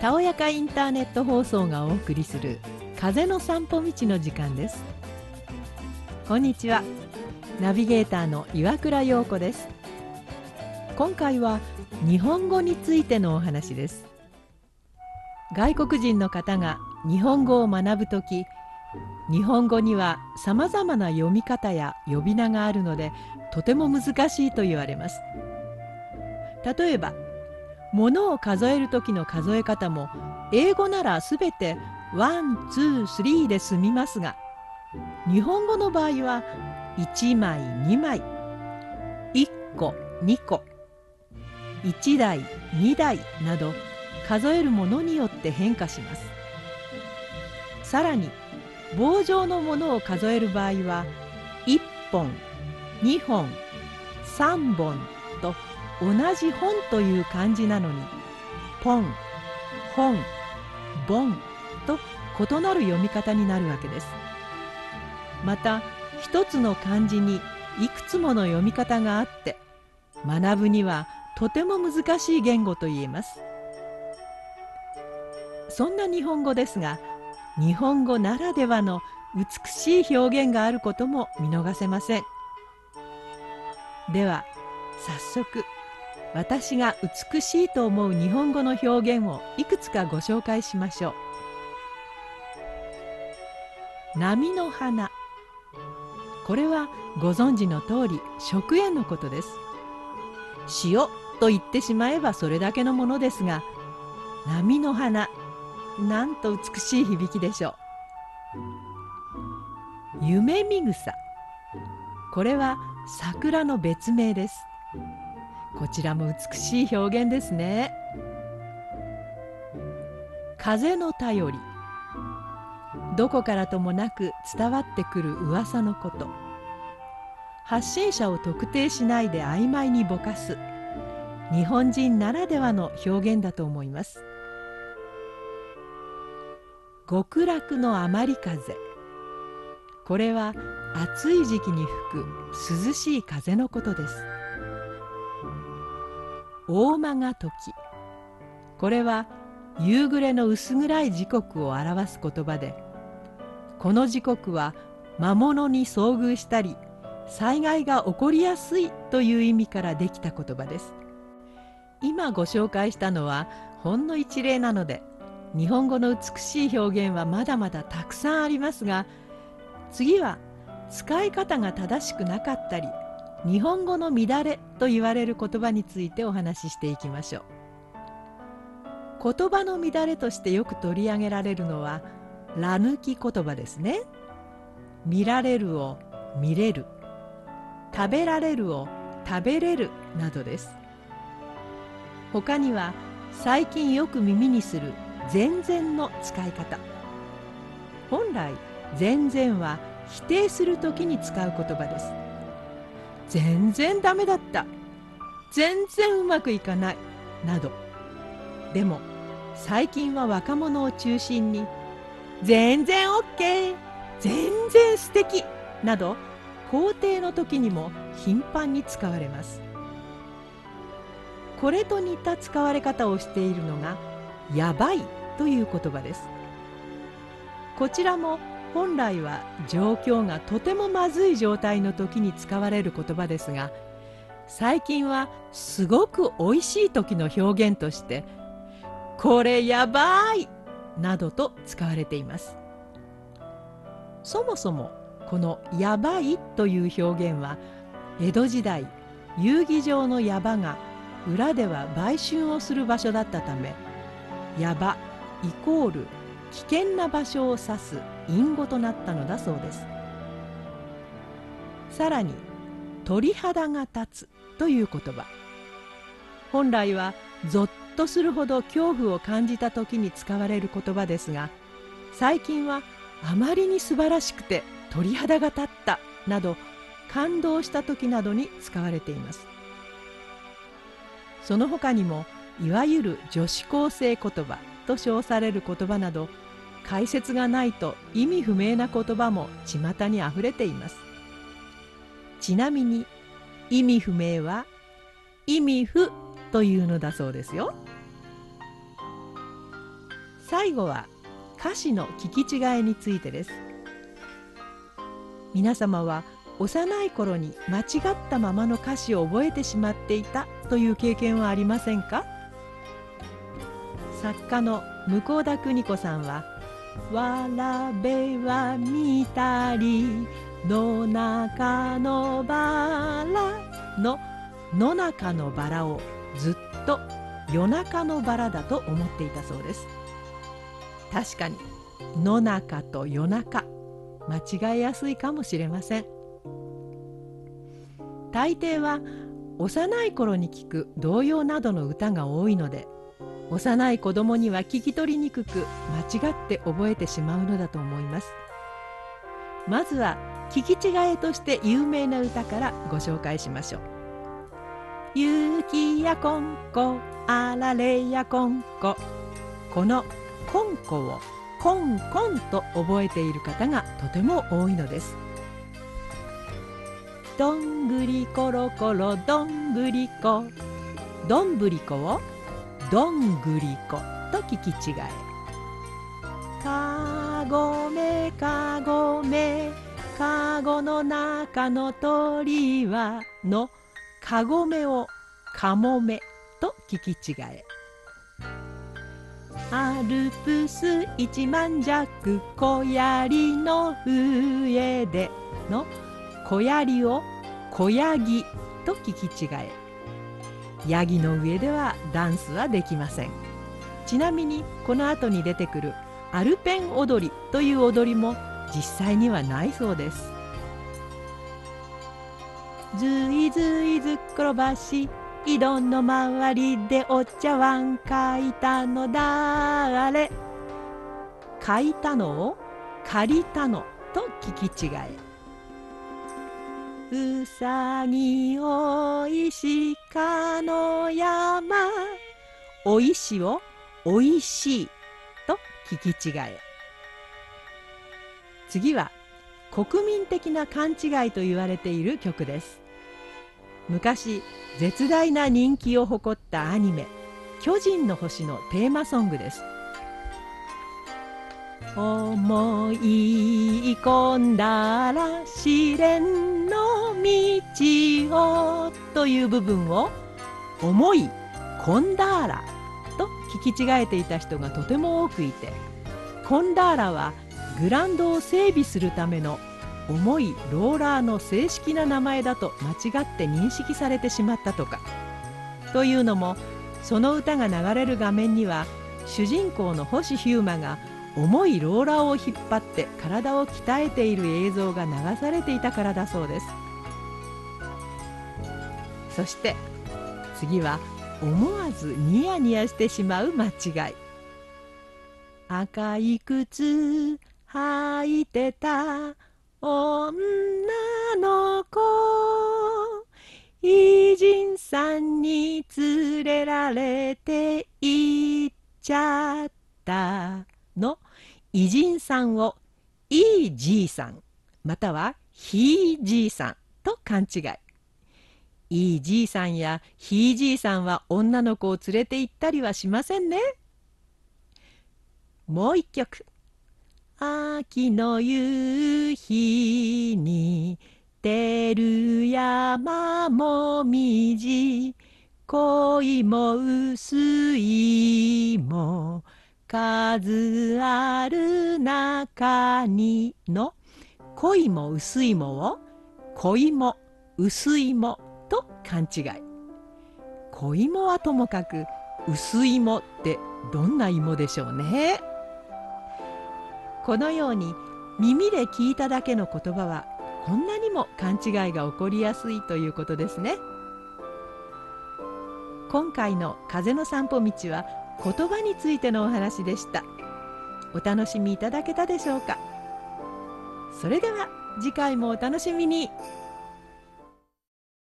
たおやかインターネット放送がお送りする風の散歩道の時間です。こんにちは。ナビゲーターの岩倉陽子です。今回は日本語についてのお話です。外国人の方が日本語を学ぶとき日本語にはさまざまな読み方や呼び名があるのでとても難しいと言われます。例えば物を数える時の数え方も英語ならすべて one、two、three で済みますが日本語の場合は1枚、2枚1個、2個1台、2台など数えるものによって変化します。さらに棒状のものを数える場合は1本、2本、3本と同じ本という漢字なのにポン、本、ボンと異なる読み方になるわけです。また一つの漢字にいくつもの読み方があって学ぶにはとても難しい言語と言えます。そんな日本語ですが日本語ならではの美しい表現があることも見逃せません。では早速私が美しいと思う日本語の表現をいくつかご紹介しましょう。波の花。これはご存知の通り食塩のことです。塩と言ってしまえばそれだけのものですが波の花。なんと美しい響きでしょう。夢見草。これは桜の別名です。こちらも美しい表現ですね。風の頼り。どこからともなく伝わってくる噂のこと。発信者を特定しないで曖昧にぼかす。日本人ならではの表現だと思います。極楽の余り風。これは暑い時期に吹く涼しい風のことです。大間が時。これは夕暮れの薄暗い時刻を表す言葉でこの時刻は魔物に遭遇したり災害が起こりやすいという意味からできた言葉です。今ご紹介したのはほんの一例なので日本語の美しい表現はまだまだたくさんありますが次は使い方が正しくなかったり日本語の乱れと言われる言葉についてお話ししていきましょう。言葉の乱れとしてよく取り上げられるのはら抜き言葉ですね。見られるを見れる。食べられるを食べれるなどです。他には最近よく耳にする全然の使い方。本来全然は否定する時に使う言葉です。全然ダメだった。全然うまくいかない。など。でも最近は若者を中心に全然 OK 全然素敵。など肯定の時にも頻繁に使われます。これと似た使われ方をしているのがやばいという言葉です。こちらも本来は状況がとてもまずい状態の時に使われる言葉ですが最近はすごくおいしい時の表現として「これやばい!」などと使われていますそもそもこの「やばい」という表現は江戸時代遊戯場の矢場が裏では売春をする場所だったため矢場イコール危険な場所を指す隠語となったのだそうです。さらに鳥肌が立つという言葉。本来はゾッとするほど恐怖を感じた時に使われる言葉ですが最近はあまりに素晴らしくて鳥肌が立ったなど感動した時などに使われています。その他にもいわゆる女子高生言葉と称される言葉など解説がないと意味不明な言葉も巷にあふれています。ちなみに意味不明は意味不というのだそうですよ。最後は歌詞の聞き違いについてです。皆様は幼い頃に間違ったままの歌詞を覚えてしまっていたという経験はありませんか？作家の向田邦子さんは「わらべは見たり野中のバラ」の「野中のバラ」をずっと夜中のバラだと思っていたそうです。確かに野中と夜中間違えやすいかもしれません。大抵は幼い頃に聞く童謡などの歌が多いので幼い子供には聞き取りにくく間違って覚えてしまうのだと思います。まずは聞き違えとして有名な歌からご紹介しましょう「雪やこんこあられやこんこ」この「こんこ」を「こんこん」と覚えている方がとても多いのです。どんぐりころころどんぶりこ。どんぶりこを「どんぐりこ。と聞き違え。かごめかごめ。かごの中の鳥はのかごめをかもめと聞き違え。アルプス一万弱小槍の上での小槍を小ヤギと聞き違え。ヤギの上ではダンスはできません。ちなみにこの後に出てくるアルペン踊りという踊りも実際にはないそうです。ずいずいずっ転ばし井戸の周りでお茶碗書いたのだあれ。書いたのを借りたのと聞き違え。うさぎおいしかの山おいしをおいしいと聞き違え。次は国民的な勘違いと言われている曲です。昔絶大な人気を誇ったアニメ「巨人の星」のテーマソングです。思い込んだら試練の道をという部分を思い込んだらと聞き違えていた人がとても多くいてコンダーラはグランドを整備するための重いローラーの正式な名前だと間違って認識されてしまったとか。というのもその歌が流れる画面には主人公の星ヒューマが重いローラーを引っ張って体を鍛えている映像が流されていたからだそうです。そして次は思わずニヤニヤしてしまう間違い。赤い靴履いてた女の子。偉人さんに連れられて行っちゃった。偉人さんをいいじいさんまたはひいじいさんと勘違い。いいじいさんやひいじいさんは女の子を連れて行ったりはしませんね。もう一曲。秋の夕日に照る山もみじ恋も薄いも数ある中にの濃いも薄いもを濃いも薄いもと勘違い。濃いもはともかく薄いもってどんな芋でしょうね。このように耳で聞いただけの言葉はこんなにも勘違いが起こりやすいということですね。今回の風の散歩道は言葉についてのお話でした。お楽しみいただけたでしょうか？それでは次回もお楽しみに。